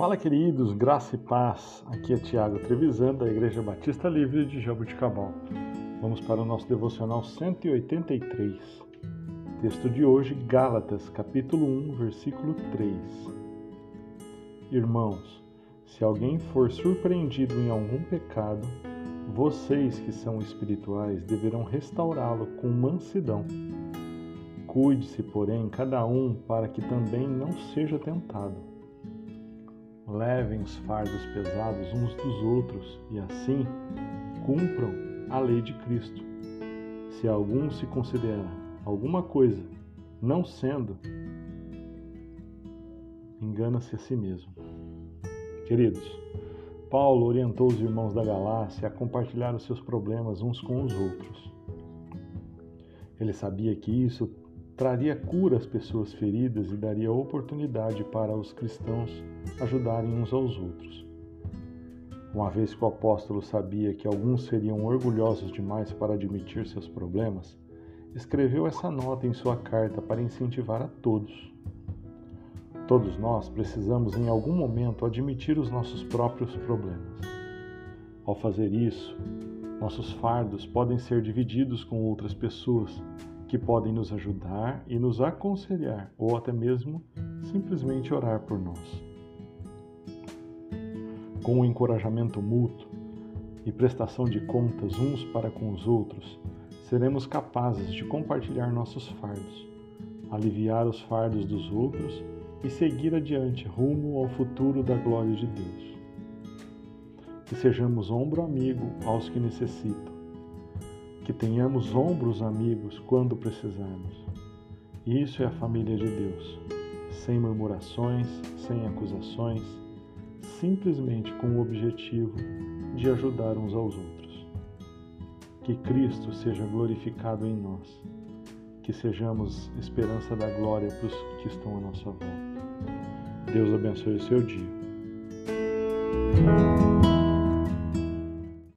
Fala, queridos, graça e paz. Aqui é Tiago Trevisan, da Igreja Batista Livre de Jabuticabal. Vamos para o nosso devocional 183. Texto de hoje, Gálatas, capítulo 1, versículo 3. Irmãos, se alguém for surpreendido em algum pecado, vocês que são espirituais deverão restaurá-lo com mansidão. Cuide-se, porém, cada um para que também não seja tentado levem os fardos pesados uns dos outros e assim cumpram a lei de Cristo. Se algum se considera alguma coisa não sendo, engana-se a si mesmo. Queridos, Paulo orientou os irmãos da Galácia a compartilhar os seus problemas uns com os outros. Ele sabia que isso traria cura às pessoas feridas e daria oportunidade para os cristãos ajudarem uns aos outros. Uma vez que o apóstolo sabia que alguns seriam orgulhosos demais para admitir seus problemas, escreveu essa nota em sua carta para incentivar a todos. Todos nós precisamos em algum momento admitir os nossos próprios problemas. Ao fazer isso, nossos fardos podem ser divididos com outras pessoas que podem nos ajudar e nos aconselhar, ou até mesmo simplesmente orar por nós. Com o encorajamento mútuo e prestação de contas uns para com os outros, seremos capazes de compartilhar nossos fardos, aliviar os fardos dos outros e seguir adiante rumo ao futuro da glória de Deus. Que sejamos ombro amigo aos que necessitam que tenhamos ombros amigos quando precisarmos. Isso é a família de Deus, sem murmurações, sem acusações, simplesmente com o objetivo de ajudar uns aos outros. Que Cristo seja glorificado em nós, que sejamos esperança da glória para os que estão à nossa volta. Deus abençoe o seu dia.